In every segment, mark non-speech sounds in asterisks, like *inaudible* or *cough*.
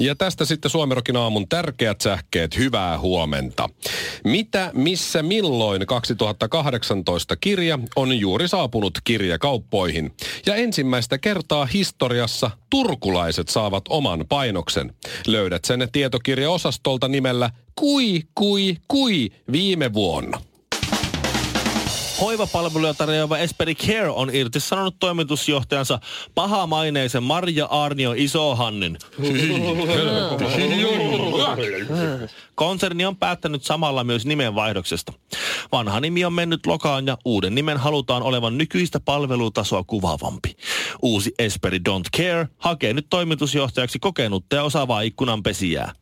Ja tästä sitten Suomerokin aamun tärkeät sähkeet, hyvää huomenta. Mitä, missä, milloin 2018 kirja on juuri saapunut kirjakauppoihin. Ja ensimmäistä kertaa historiassa turkulaiset saavat oman painoksen. Löydät sen tietokirjaosastolta nimellä Kui, kui, kui viime vuonna. Hoivapalveluja tarjoava Esperi Care on irtisanonut toimitusjohtajansa pahamaineisen Marja Arnio Isohannin. Konserni on päättänyt samalla myös nimenvaihdoksesta. Vanha nimi on mennyt lokaan ja uuden nimen halutaan olevan nykyistä palvelutasoa kuvaavampi. Uusi Esperi Don't Care hakee nyt toimitusjohtajaksi kokenutta ja osaavaa ikkunanpesijää.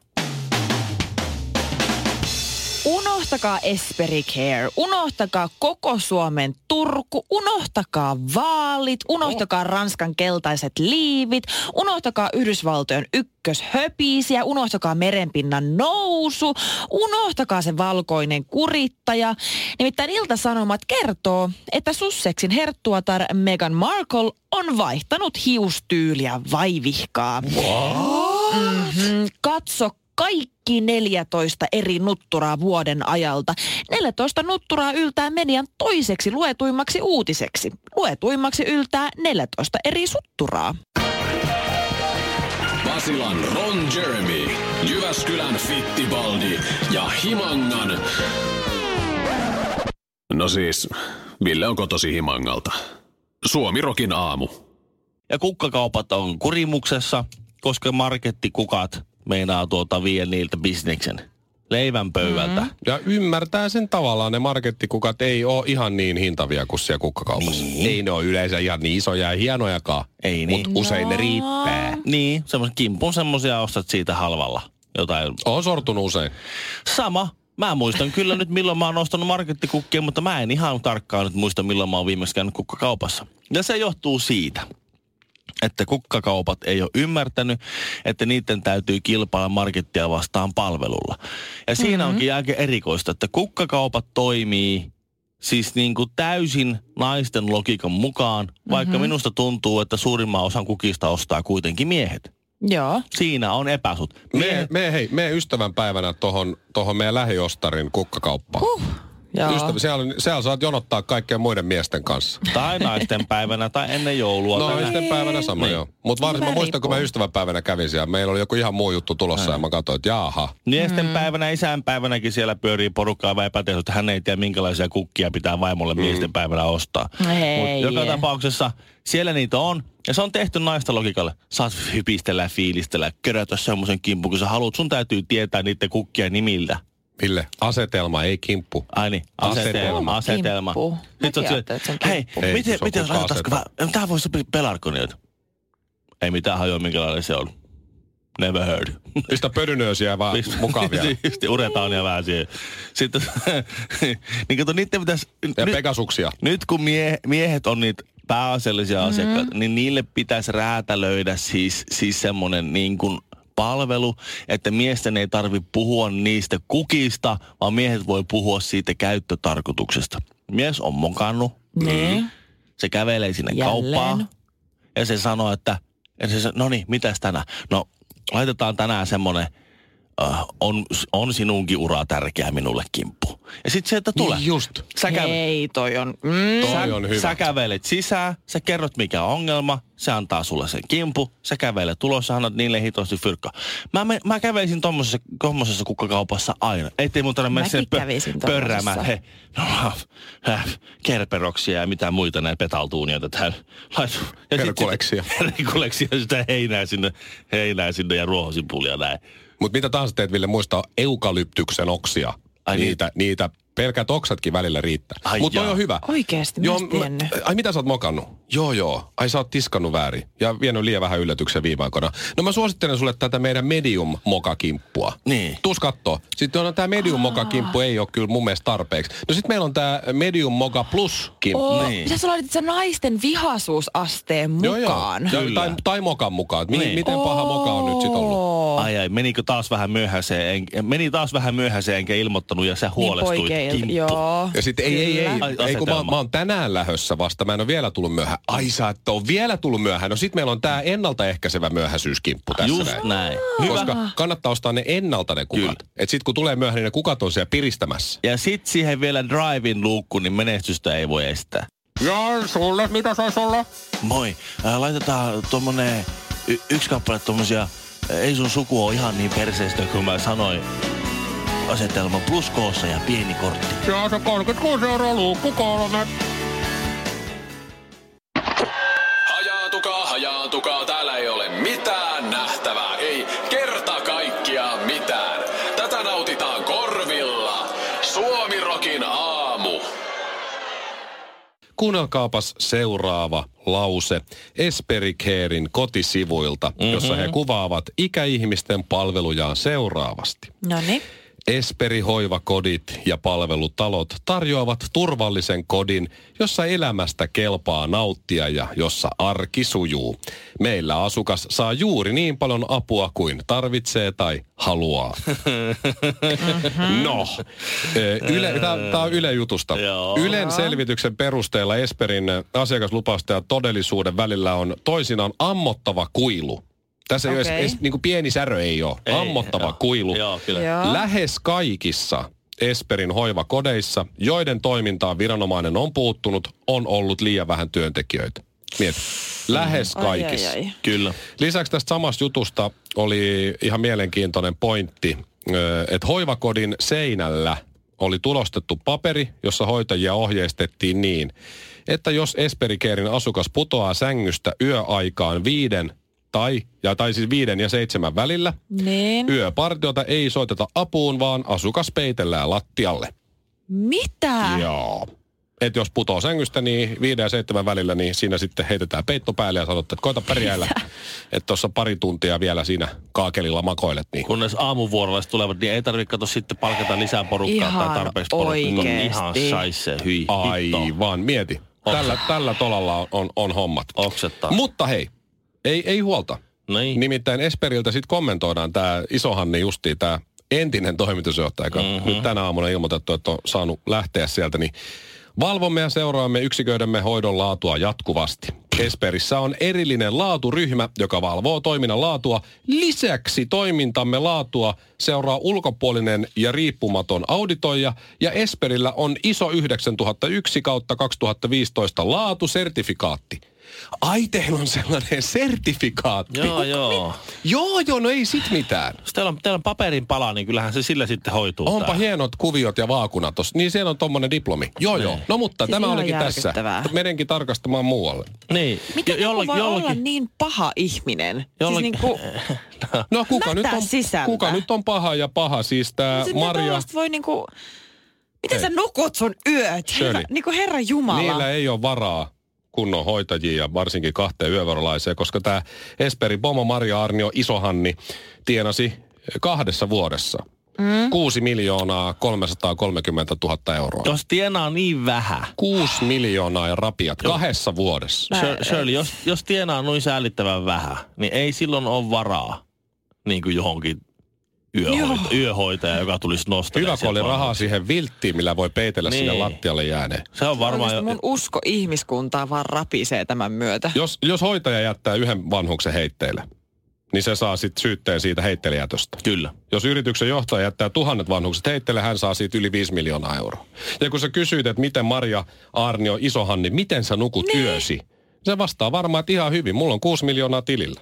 Unohtakaa Esperi Care, unohtakaa koko Suomen Turku, unohtakaa vaalit, unohtakaa Ranskan keltaiset liivit, unohtakaa Yhdysvaltojen ykköshöpisiä, unohtakaa merenpinnan nousu, unohtakaa se valkoinen kurittaja. Nimittäin Ilta-Sanomat kertoo, että Sussexin herttuatar Meghan Markle on vaihtanut hiustyyliä vaivihkaa. Mm-hmm. Katso kaikki 14 eri nutturaa vuoden ajalta. 14 nutturaa yltää median toiseksi luetuimmaksi uutiseksi. Luetuimmaksi yltää 14 eri sutturaa. Basilan Ron Jeremy, Jyväskylän Fittibaldi ja Himangan... No siis, Ville on kotosi Himangalta. Suomirokin aamu. Ja kukkakaupat on kurimuksessa, koska markettikukat meinaa tuota vie niiltä bisneksen leivän pöydältä. Mm. Ja ymmärtää sen tavallaan, ne markettikukat ei ole ihan niin hintavia kuin siellä kukkakaupassa. Niin. Ei ne ole yleensä ihan niin isoja ja hienojakaan. Ei niin. Mutta usein ne riittää. Niin, semmoisen kimpun semmoisia ostat siitä halvalla. Jotain. Oon sortunut usein. Sama. Mä muistan kyllä nyt milloin mä oon ostanut markettikukkia, mutta mä en ihan tarkkaan nyt muista milloin mä oon viimeksi käynyt kukkakaupassa. Ja se johtuu siitä, että kukkakaupat ei ole ymmärtänyt, että niiden täytyy kilpailla markettia vastaan palvelulla. Ja siinä mm-hmm. onkin aika erikoista, että kukkakaupat toimii siis niin kuin täysin naisten logiikan mukaan, vaikka mm-hmm. minusta tuntuu, että suurimman osan kukista ostaa kuitenkin miehet. Joo. Siinä on epäsut. Me, me, hei, me ystävän päivänä tohon, tohon meidän lähiostarin kukkakauppaan. Huh. Joo. Ystävä, siellä, siellä saat jonottaa kaikkien muiden miesten kanssa. Tai naisten päivänä tai ennen joulua. No tai naisten päivänä sama Niin. joo. Mutta varsin mä muistan, kun mä ystäväpäivänä kävin siellä. Meillä oli joku ihan muu juttu tulossa ja mä katsoin, että jaaha. Miesten mm. päivänä, isän päivänäkin siellä pyörii porukkaa vai epätehdä, että hän ei tiedä minkälaisia kukkia pitää vaimolle mm. miesten päivänä ostaa. Hei. Mut joka tapauksessa siellä niitä on. Ja se on tehty naista logikalle. Saat hypistellä ja fiilistellä, kerätä semmoisen kimpun, kun sä haluat. Sun täytyy tietää niiden kukkien nimiltä. Ville, asetelma, ei kimppu. Ai niin, asetelma. Asetelma. Kimppu. Se on hei. Ei, miten, miten laitetaanko vähän, tää voisi sopia pelarkonilta. Ei mitään hajoa, minkälainen se on. Never heard. Pistä pödynöösiä vaan mukaan vielä. Just, uretaan ja vähän siihen. Sitten, *laughs* niin kato, niiden pitäisi... Ja nyt, pekasuksia. nyt kun mie, miehet on niitä pääasiallisia mm-hmm. asiakkaita, niin niille pitäisi räätälöidä siis, siis semmoinen niin kuin palvelu, että miesten ei tarvi puhua niistä kukista, vaan miehet voi puhua siitä käyttötarkoituksesta. Mies on mokannut, Niin. se kävelee sinne Jälleen. kauppaan ja se sanoo, että, ja se, no niin, mitäs tänään? No, laitetaan tänään semmonen, uh, on, on sinunkin ura tärkeä minulle kimppu. Ja sitten se, että tulee. Niin just. Sä, käve, Hei, toi on... Mm. Toi sä, on hyvä. sä kävelet sisään, sä kerrot mikä on ongelma, se antaa sulle sen kimpu, sä kävelet tulos, sä annat niille hitosti fyrkkaa. Mä, me, mä kävelisin tommosessa, tommosessa kukkakaupassa aina. Ettei mun tarvitse mennä sinne kävisin pö, pörräämään. He, no, äh, kerperoksia ja mitä muita näitä petaltuunia tähän. Laitu. Sit- ja *laughs* sitä heinää sinne, heinää sinne ja ruohosipulia näin. Mutta mitä tahansa teet, Ville, muista eukalyptyksen oksia. Ai niin. niitä, niitä Pelkät oksatkin välillä riittää. Ai Mutta toi on hyvä. Oikeesti? Mä Joo, tiennyt. ai mitä sä oot mokannut? Joo, joo. Ai sä oot tiskannut väärin. Ja vienyt liian vähän yllätyksen viime aikoina. No mä suosittelen sulle tätä meidän medium mokakimppua. Niin. Tuus kattoo. Sitten on tämä medium mokakimppu ei ole kyllä mun mielestä tarpeeksi. No sitten meillä on tämä medium moka plus kimppu. Oh, Niin. Mitä sä laitit sen naisten vihaisuusasteen Joo, joo. mukaan? Ja, tai, tai mokan mukaan. Mi- Niin. Miten paha moka on nyt sit ollut? Ai ai, menikö taas vähän myöhäiseen? En, meni taas vähän myöhäiseen enkä ilmoittanut ja sä Niin huolestuit. poikeilta, Kimppu. joo. Ja sitten ei, ei, ei. Ai, ei, kun mä, mä oon tänään lähössä vasta, mä en ole vielä tullut myöhään. Ai sä et ole vielä tullut myöhään. No sit meillä on tää ennaltaehkäisevä myöhäisyyskimppu tässä Just näin. näin. Hyvä. Koska kannattaa ostaa ne ennalta ne kukat. Kyllä. Et sit kun tulee myöhään, niin ne kukat on siellä piristämässä. Ja sit siihen vielä drive-in luukku, niin menestystä ei voi estää. Ja sulle, mitä sais olla? Moi, äh, laitetaan tommonen y- yksi kappale tommosia, äh, ei sun suku ole ihan niin perseestä kuin mä sanoin. Asetelma plus koossa ja pieni kortti. Ja se 36 euroa luukku kolme. Hajaantukaa, hajaantukaa, täällä ei ole mitään nähtävää, ei kerta kaikkiaan mitään. Tätä nautitaan korvilla. Suomirokin aamu. Kuunnelkaapas seuraava lause Esperi Carein kotisivuilta, mm-hmm. jossa he kuvaavat ikäihmisten palvelujaan seuraavasti. No niin. Esperi hoivakodit ja palvelutalot tarjoavat turvallisen kodin, jossa elämästä kelpaa nauttia ja jossa arki sujuu. Meillä asukas saa juuri niin paljon apua kuin tarvitsee tai haluaa. No, yle, tämä on Yle Jutusta. Ylen selvityksen perusteella Esperin asiakaslupausta ja todellisuuden välillä on toisinaan ammottava kuilu. Tässä ei Okei. ole edes, edes niin kuin pieni särö ei ole. Ei, ammottava joo. kuilu. Joo, kyllä. Joo. Lähes kaikissa Esperin hoivakodeissa, joiden toimintaan viranomainen on puuttunut, on ollut liian vähän työntekijöitä. Mieti. Lähes Ai, kaikissa. ai, ai. Kyllä. Lisäksi tästä samasta jutusta oli ihan mielenkiintoinen pointti, että hoivakodin seinällä oli tulostettu paperi, jossa hoitajia ohjeistettiin niin, että jos Esperikeerin asukas putoaa sängystä yöaikaan viiden tai, ja, tai siis viiden ja seitsemän välillä, Niin. yöpartiota ei soiteta apuun, vaan asukas peitellään lattialle. Mitä? Joo. Et jos putoo sängystä, niin viiden ja seitsemän välillä, niin siinä sitten heitetään peitto päälle ja sanotaan, että koita pärjäillä. Että tuossa pari tuntia vielä siinä kaakelilla makoilet. Niin. Kunnes aamuvuorolla sit tulevat, niin ei tarvitse kato sitten palkata lisää porukkaa Ihan tai tarpeeksi porukkaa. oikeesti. Ihan saisse, hyi. Aivan, mieti. Tällä, tällä tolalla on, on, on hommat. Oksettaa. Mutta hei, ei, ei huolta. Niin. Nimittäin Esperiltä sitten kommentoidaan tämä Isohanni justi, tämä entinen toimitusjohtaja, joka mm-hmm. nyt tänä aamuna ilmoitettu, että on saanut lähteä sieltä, niin valvomme ja seuraamme yksiköidemme hoidon laatua jatkuvasti. Esperissä on erillinen laaturyhmä, joka valvoo toiminnan laatua. Lisäksi toimintamme laatua seuraa ulkopuolinen ja riippumaton auditoija, ja Esperillä on ISO 9001 kautta 2015 laatusertifikaatti. Ai, teillä on sellainen sertifikaatti. Joo, joo. Joo, joo, no ei sit mitään. Jos teillä on, teillä on paperin pala, niin kyllähän se sillä sitten hoituu. Onpa tää. hienot kuviot ja vaakunat tossa. Niin siellä on tommonen diplomi. Joo, joo. No mutta Siis tämä olikin tässä. Meidänkin tarkastamaan muualle. Niin. Miten Jo- joku jollakin- voi olla jollakin- niin paha ihminen? Jollakin- Siis niinku, *laughs* No kuka nyt, on, sisältä. kuka nyt on paha ja paha? Siis tää siis Maria, Marja... voi niinku... Miten Hei. sä nukut sun yöt? Herra, niinku Herra Jumala. niillä ei ole varaa kunnon hoitajia ja varsinkin kahteen yövuorolaiseen, koska tämä Esperi Pomo Maria Arnio Isohanni tienasi kahdessa vuodessa mm. 6 miljoonaa 330 000 euroa. Jos tienaa niin vähän. 6 miljoonaa ja rapiat kahdessa vuodessa. Mä- Shir- Shirley, jos, jos tienaa noin säälittävän vähän, niin ei silloin ole varaa niin kuin johonkin yöhoita, yöhoitaja, joka tulisi nostaa. Hyvä, kun oli rahaa siihen vilttiin, millä voi peitellä niin. Sinne lattialle jääneen. Se on varmaan jo... mun usko ihmiskuntaa vaan rapisee tämän myötä. Jos, jos hoitaja jättää yhden vanhuksen heitteille, niin se saa sitten syytteen siitä heittelijätöstä. Kyllä. Jos yrityksen johtaja jättää tuhannet vanhukset heitteille, hän saa siitä yli 5 miljoonaa euroa. Ja kun sä kysyit, että miten Maria Arnio Isohanni, miten sä nukut niin. yösi? Se vastaa varmaan, että ihan hyvin. Mulla on 6 miljoonaa tilillä.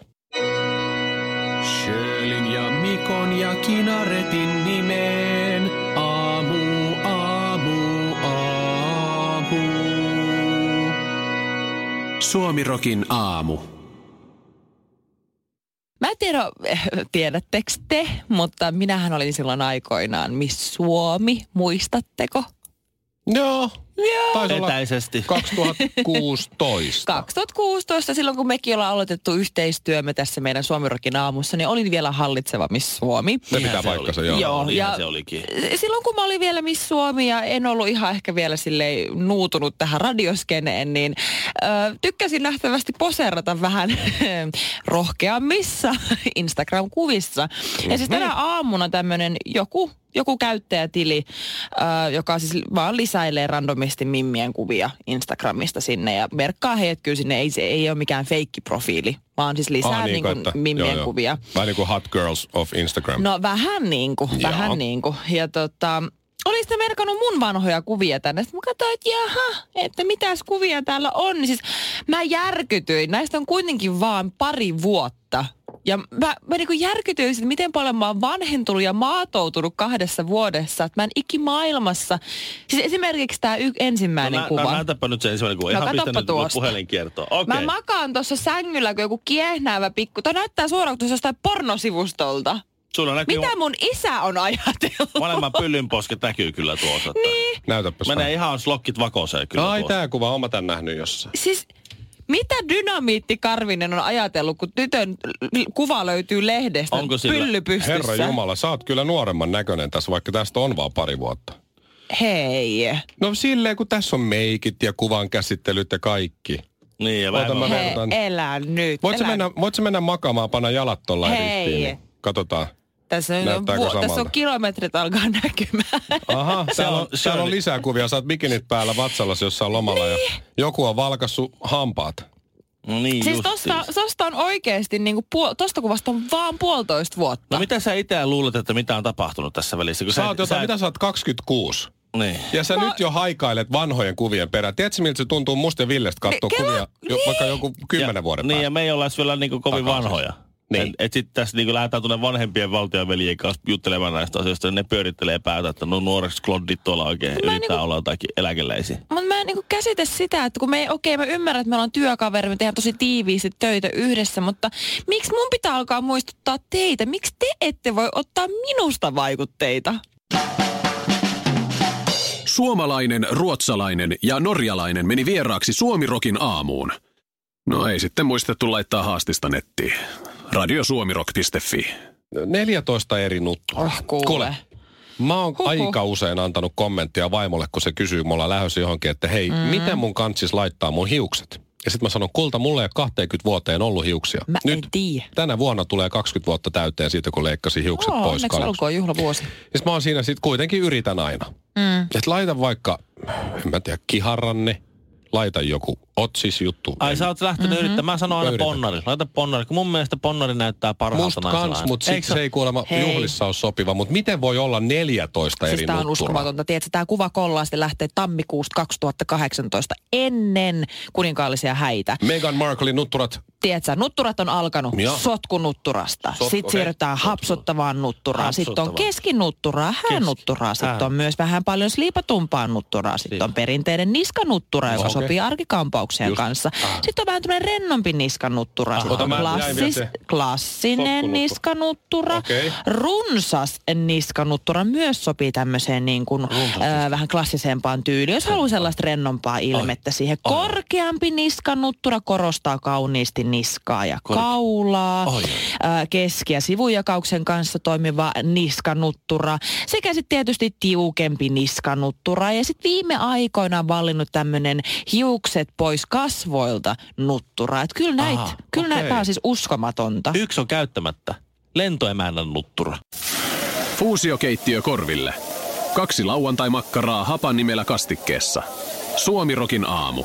Sjölin Mikon ja Kinaretin nimeen. Aamu, aamu, aamu. Suomirokin aamu. Mä en tiedä, tiedättekö te, mutta minähän olin silloin aikoinaan Miss Suomi, muistatteko? Joo. Etäisesti. 2016. 2016, silloin kun mekin ollaan aloitettu yhteistyömme tässä meidän Suomirokin aamussa, niin olin vielä hallitseva Miss Suomi. Se pitää se paikkansa, oli. joo. Joo, ja- se olikin. Silloin kun mä olin vielä Miss Suomi ja en ollut ihan ehkä vielä sille nuutunut tähän radioskeneen, niin ö, tykkäsin nähtävästi poseerata vähän *laughs* rohkeammissa *laughs* Instagram-kuvissa. Ja siis tänä aamuna tämmöinen joku, joku käyttäjätili, ö, joka siis vaan lisäilee randomisti mimmien kuvia Instagramista sinne ja merkkaa heidät kyllä sinne. Ei, se ei ole mikään feikkiprofiili, vaan siis lisää Ah, niin kuin, kuin että- mimmien joo, joo. kuvia. Vähän niin kuin Hot Girls of Instagram. No vähän niin kuin, Joo. vähän niin kuin. Ja tota, oli sitten merkannut mun vanhoja kuvia tänne. Sitten mä katsoin, että jaha, että mitäs kuvia täällä on. Niin siis mä järkytyin. Näistä on kuitenkin vaan pari vuotta. Ja mä, mä niin järkytyin, että miten paljon mä oon vanhentunut ja maatoutunut kahdessa vuodessa. Että mä en ikimaailmassa. Siis esimerkiksi tämä y- ensimmäinen no, kuva. No, näytäpä nyt se ensimmäinen kuva. No, Ihan pistänyt puhelin kiertoon. Okei. Mä makaan tuossa sängyllä kuin joku kiehnäävä pikku. Toi näyttää suoraan tuossa jostain pornosivustolta. Sulla näkyy Mitä mun isä on ajatellut? molemmat pyllynposket näkyy kyllä tuossa. Niin. Näytäpäs Menee ihan slokkit vakoseen kyllä Ai tuossa. tää kuva, oon mä tän nähnyt jossain. Siis mitä Dynamiitti Karvinen on ajatellut, kun tytön kuva löytyy lehdestä? Onko sillä- Pylly pystyssä. Herra Jumala, sä oot kyllä nuoremman näköinen tässä, vaikka tästä on vaan pari vuotta. Hei. No silleen, kun tässä on meikit ja kuvan käsittelyt ja kaikki. Niin, ja vähän mä on- menen- He, vertaan. elä nyt. Voit sä, mennä, voit sä mennä makaamaan, panna jalat tuolla Hei. ristiin? Niin katsotaan. Tässä on, vu- tässä on kilometrit alkaa näkymään. Aha, *laughs* Se täällä on, on- täällä on on- lisää kuvia. Sä oot bikinit päällä vatsallasi jossain lomalla ja joku on valkassu hampaat. No niin, siis tosta, tosta on oikeesti, niinku puol, tosta kuvasta on vaan puolitoista vuotta. No mitä sä itse luulet, että mitä on tapahtunut tässä välissä? Kun Sä oot jotain, mitä sä oot 26? Niin. Ja sä nyt jo haikailet vanhojen kuvien perään. Tiedätkö, miltä se tuntuu musta ja Villestä katsoa Kela- kuvia, jo, vaikka joku kymmenen ja, vuoden Niin, ja me ei olla vielä niinku kovin Takaisin. vanhoja. Niin. Et, et sitten tässä niinku lähdetään tuonne vanhempien valtionveljien kanssa juttelemaan näistä asioista, ja ne pyörittelee päätä, että no nuoreksi klondit tuolla oikein yrittää niinku- olla jotakin eläkeläisiä. Mutta mä en niinku käsitä sitä, että kun me, okei, mä ymmärrän, että me ollaan työkaveri, me tehdään tosi tiiviisti töitä yhdessä, mutta miksi mun pitää alkaa muistuttaa teitä? Miksi te ette voi ottaa minusta vaikutteita? Suomalainen, ruotsalainen ja norjalainen meni vieraaksi Suomirokin aamuun. No ei sitten muistettu laittaa haastista nettiin. Radiosuomirok.fi 14 eri nuttua. Oh, kuule. Mä oon Huhhuh. aika usein antanut kommenttia vaimolle, kun se kysyy mulla lähdössä johonkin, että hei, mm. miten mun kantsis laittaa mun hiukset? Ja sitten mä sanon, kulta, mulla ei ole 20 vuoteen ollut hiuksia. Mä en Nyt tiedä. tänä vuonna tulee 20 vuotta täyteen siitä, kun leikkasin hiukset Oo, pois onneksi kaljusta. olkoon juhlavuosi. Ja mä oon siinä sit kuitenkin yritän aina. Mm. Että laita vaikka, en mä tiedä, kiharranne, laita joku otsisjuttu. Ai sä oot lähtenyt mm-hmm. yrittämään. Mä sanon aina yritän. ponnari. Laita ponnari, kun mun mielestä ponnari näyttää parhaalta naisella kans, mutta sit Eikö se ei kuulemma Hei. juhlissa ole sopiva. Mutta miten voi olla 14 Siis eri tää on nutturaa? uskomatonta. Tiedätkö, tämä kuva kollaasti lähtee tammikuusta 2018 ennen kuninkaallisia häitä. Meghan Marklein nutturat Tiedätkö, nutturat on alkanut Joo. sotkunutturasta. Sot- sitten okei. siirrytään hapsottavaan nutturaan. Sitten on keskinutturaa, häänutturaa. Sitten on myös vähän paljon sliipatumpaa nutturaa. Sitten on perinteinen niskanuttura, joka Okei. Sopii arkikampauksien Just. kanssa. Sitten on vähän tämmöinen rennompi niskanuttura. Ota, jäin vielä klassis, klassinen niskanuttura. Okei. Runsas niskanuttura myös sopii tämmöiseen niin kuin, äh, vähän klassisempaan tyyliin, jos haluaa sellaista rennompaa ilmettä siihen. Korkeampi niskanuttura korostaa kauniisti niskaa ja Korkea. kaulaa. Oi. Äh, keski- ja sivujakauksen kanssa toimiva niskanuttura. Sekä sitten tietysti tiukempi niskanuttura. Ja sitten viime aikoina on vallinnut tämmöinen hiukset pois kasvoilta nuttura. Että kyllä näitä, Aha, kyllä okei. näitä, on siis uskomatonta. Yksi on käyttämättä. Lentoemännän nuttura. Fuusiokeittiö korville. Kaksi lauantai-makkaraa hapan nimellä kastikkeessa. Suomirokin aamu.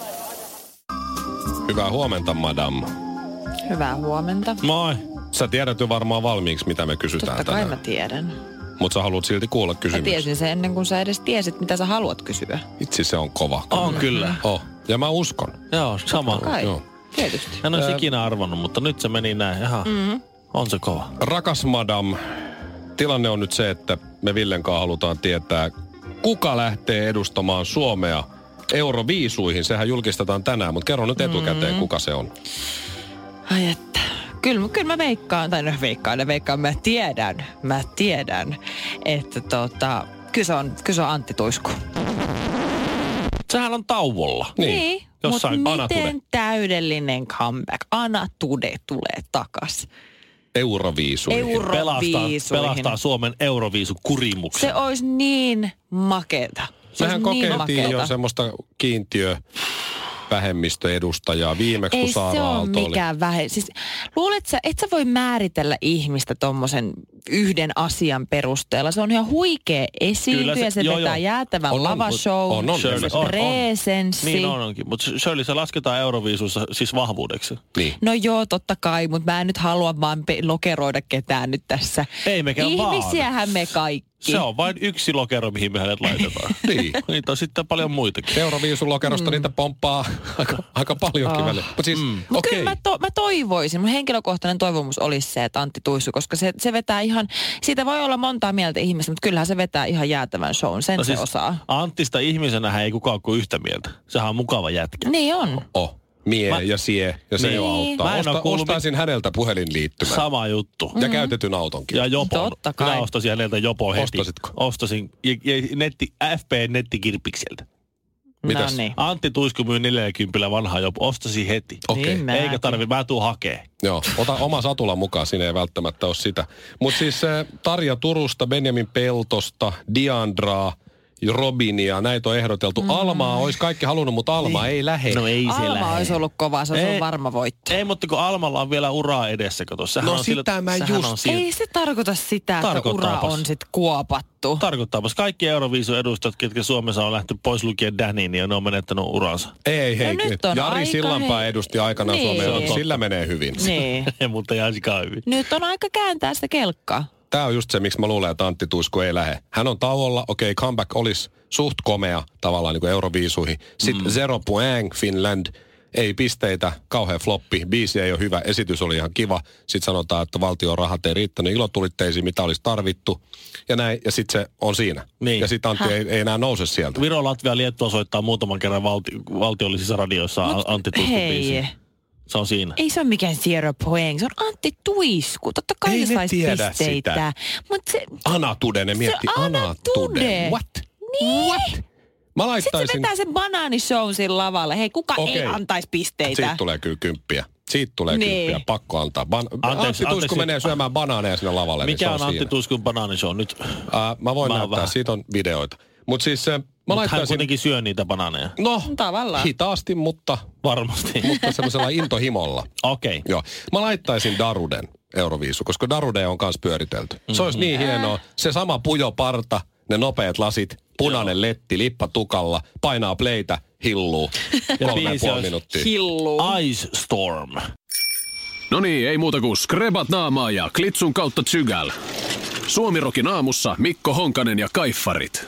Hyvää huomenta, madam. Hyvää huomenta. Moi. Sä tiedät jo varmaan valmiiksi, mitä me kysytään Totta kai mä tänään. tiedän. Mutta sä haluat silti kuulla Mä kysymyksen. tiesin sen ennen kuin sä edes tiesit, mitä sä haluat kysyä. Itse se on kova. On kyllä. Oh. Ja mä uskon. Joo, sama. Kai, Joo. tietysti. En olisi ikinä arvannut, mutta nyt se meni näin. Jaha. Mm-hmm. On se kova. Rakas madam, tilanne on nyt se, että me Villen kanssa halutaan tietää, kuka lähtee edustamaan Suomea Euroviisuihin. Sehän julkistetaan tänään, mutta kerro nyt etukäteen, kuka se on. Ai että. Kyllä, kyllä mä veikkaan, tai no veikkaan ja veikkaan, mä tiedän, mä tiedän, että tota, kyllä se on, kyllä se on Antti Tuisku. Sehän on tauolla. Niin. mutta Jossain Anatude. miten täydellinen comeback? Anatude tulee takas. Euroviisui. Euro- Pelastaa, Euroviisuihin. pelastaa Suomen euroviisu kurimuksen. Se olisi niin maketa. Se Mehän niin kokeiltiin jo makeeta. semmoista kiintiö vähemmistöedustajaa viimeksi, Ei kun Saara se ole Aalto oli. mikään vähe. Siis, luulet sä, et sä voi määritellä ihmistä tommosen yhden asian perusteella. Se on ihan huikea esiintyjä, Kyllä se, se- joo, vetää joo. jäätävän On, on, lavashow, on, on, Shirley, on, on. presenssi. Niin on, onkin. Mutta Shirley, se lasketaan euroviisuissa siis vahvuudeksi. Niin. No joo, totta kai, mutta mä en nyt halua vaan pe- lokeroida ketään nyt tässä. Ei mekään vaan. Ihmisiähän me kaikki. Se on vain yksi lokero, mihin me hänet laitetaan. *laughs* Niin. Niitä on sitten paljon muitakin. Euroviisulokerosta Mm. niitä pomppaa aika, aika paljonkin Oh. välillä. Mutta siis, mm. Mutta okei. kyllä mä, to, mä toivoisin, mun henkilökohtainen toivomus olisi se, että Antti Tuissu, koska se, se vetää ihan, siitä voi olla montaa mieltä ihmistä, mutta kyllähän se vetää ihan jäätävän shown, sen no se osaa. Anttista ihmisenä ei kukaan ole yhtä mieltä. Sehän on mukava jätkä. Niin on. Oh, mie Mä- ja sie, ja se Niin. jo auttaa. Mä en Osta, kuullut ostaisin häneltä puhelinliittymän. Sama juttu. Ja käytetyn autonkin. Ja Jopon. Totta kai. Minä ostasin häneltä Jopo heti. Ostasitko? Ostasin. Ja, ja netti, FP nettikirpikseltä. Mitäs? No niin. Antti Tuisku myy 40 vanhaa Jopo. Ostasin heti. Okei. Niin mäkin. Eikä tarvi, mä tuun hakee. Joo, ota oma satula mukaan, siinä ei välttämättä ole sitä. Mutta siis Tarja Turusta, Benjamin Peltosta, Diandraa, Robinia, näitä on ehdoteltu. Mm. Almaa olisi kaikki halunnut, mutta Alma ei lähe. No ei se Alma lähe. olisi ollut kova, se olisi Ei. ollut varma voitto. Ei, mutta kun Almalla on vielä uraa edessä, kato. Sehän No on sitä mä sehän just- On siinä, Ei se tarkoita sitä, että ura on sitten kuopattu. Tarkoittaapas kaikki Euroviisun edustajat, ketkä Suomessa on lähty pois lukien Danny, niin ne on menettänyt uransa. Ei, hei. No nyt on Jari aika Sillanpää hei. edusti aikanaan Niin. Suomea, sillä menee hyvin. niin. *laughs* mutta ihan sikaa hyvin. Nyt on aika kääntää sitä kelkkaa. Tämä on just se, miksi mä luulen, että Antti Tuisku ei lähe. Hän on tauolla, okei, okay, comeback olisi suht komea tavallaan niin kuin Euroviisuihin. Sitten mm. Zero Point Finland, ei pisteitä, kauhean floppi, biisi ei ole hyvä, esitys oli ihan kiva. Sitten sanotaan, että valtion rahat ei riittänyt ilotulitteisiin, mitä olisi tarvittu. Ja näin, ja sitten se on siinä. Niin. Ja sitten Antti ei, ei, enää nouse sieltä. Viro, Latvia, Liettua soittaa muutaman kerran valti, valtiollisissa radioissa Mut Antti Tuiskun hei. biisiä. Se on siinä. Ei se ole mikään zero point, se on Antti Tuisku. Totta kai Ei se ne saisi tiedä pisteitä. sitä. Mutta se, Anatude, ne mietti Anatude. Anatude. What? Niin. What? Mä sitten se laittaisin... vetää sen banaanishown siinä lavalla. Hei, kuka Okei. ei antaisi pisteitä? Siitä tulee kyllä kymppiä. Siitä tulee Niin. kymppiä. Pakko antaa. Ban- Anteeksi, Antti Tuisku anteeksi. menee syömään banaaneja sinne lavalle. niin se Mikä on Antti siinä. Tuiskun banaanishow nyt? Äh, mä voin Mä näyttää, vähän. siitä on videoita. Mutta siis äh, mä Mut hän laittaisin... kuitenkin syö niitä banaaneja. No, Tavallaan. hitaasti, mutta, Varmasti. *laughs* mutta semmoisella intohimolla. Okei. Okay. Joo. Mä laittaisin Daruden Euroviisu, koska Darude on kanssa pyöritelty. Mm-hmm. Se olisi niin hienoa. Se sama pujoparta, ne nopeat lasit, punainen letti, lippa tukalla, painaa pleitä, hilluu. Kolme *laughs* ja puoli olisi minuuttia. Hillu. Ice Storm. No niin, ei muuta kuin skrebat naamaa ja klitsun kautta tsygäl. Suomirokin aamussa Mikko Honkanen ja Kaiffarit.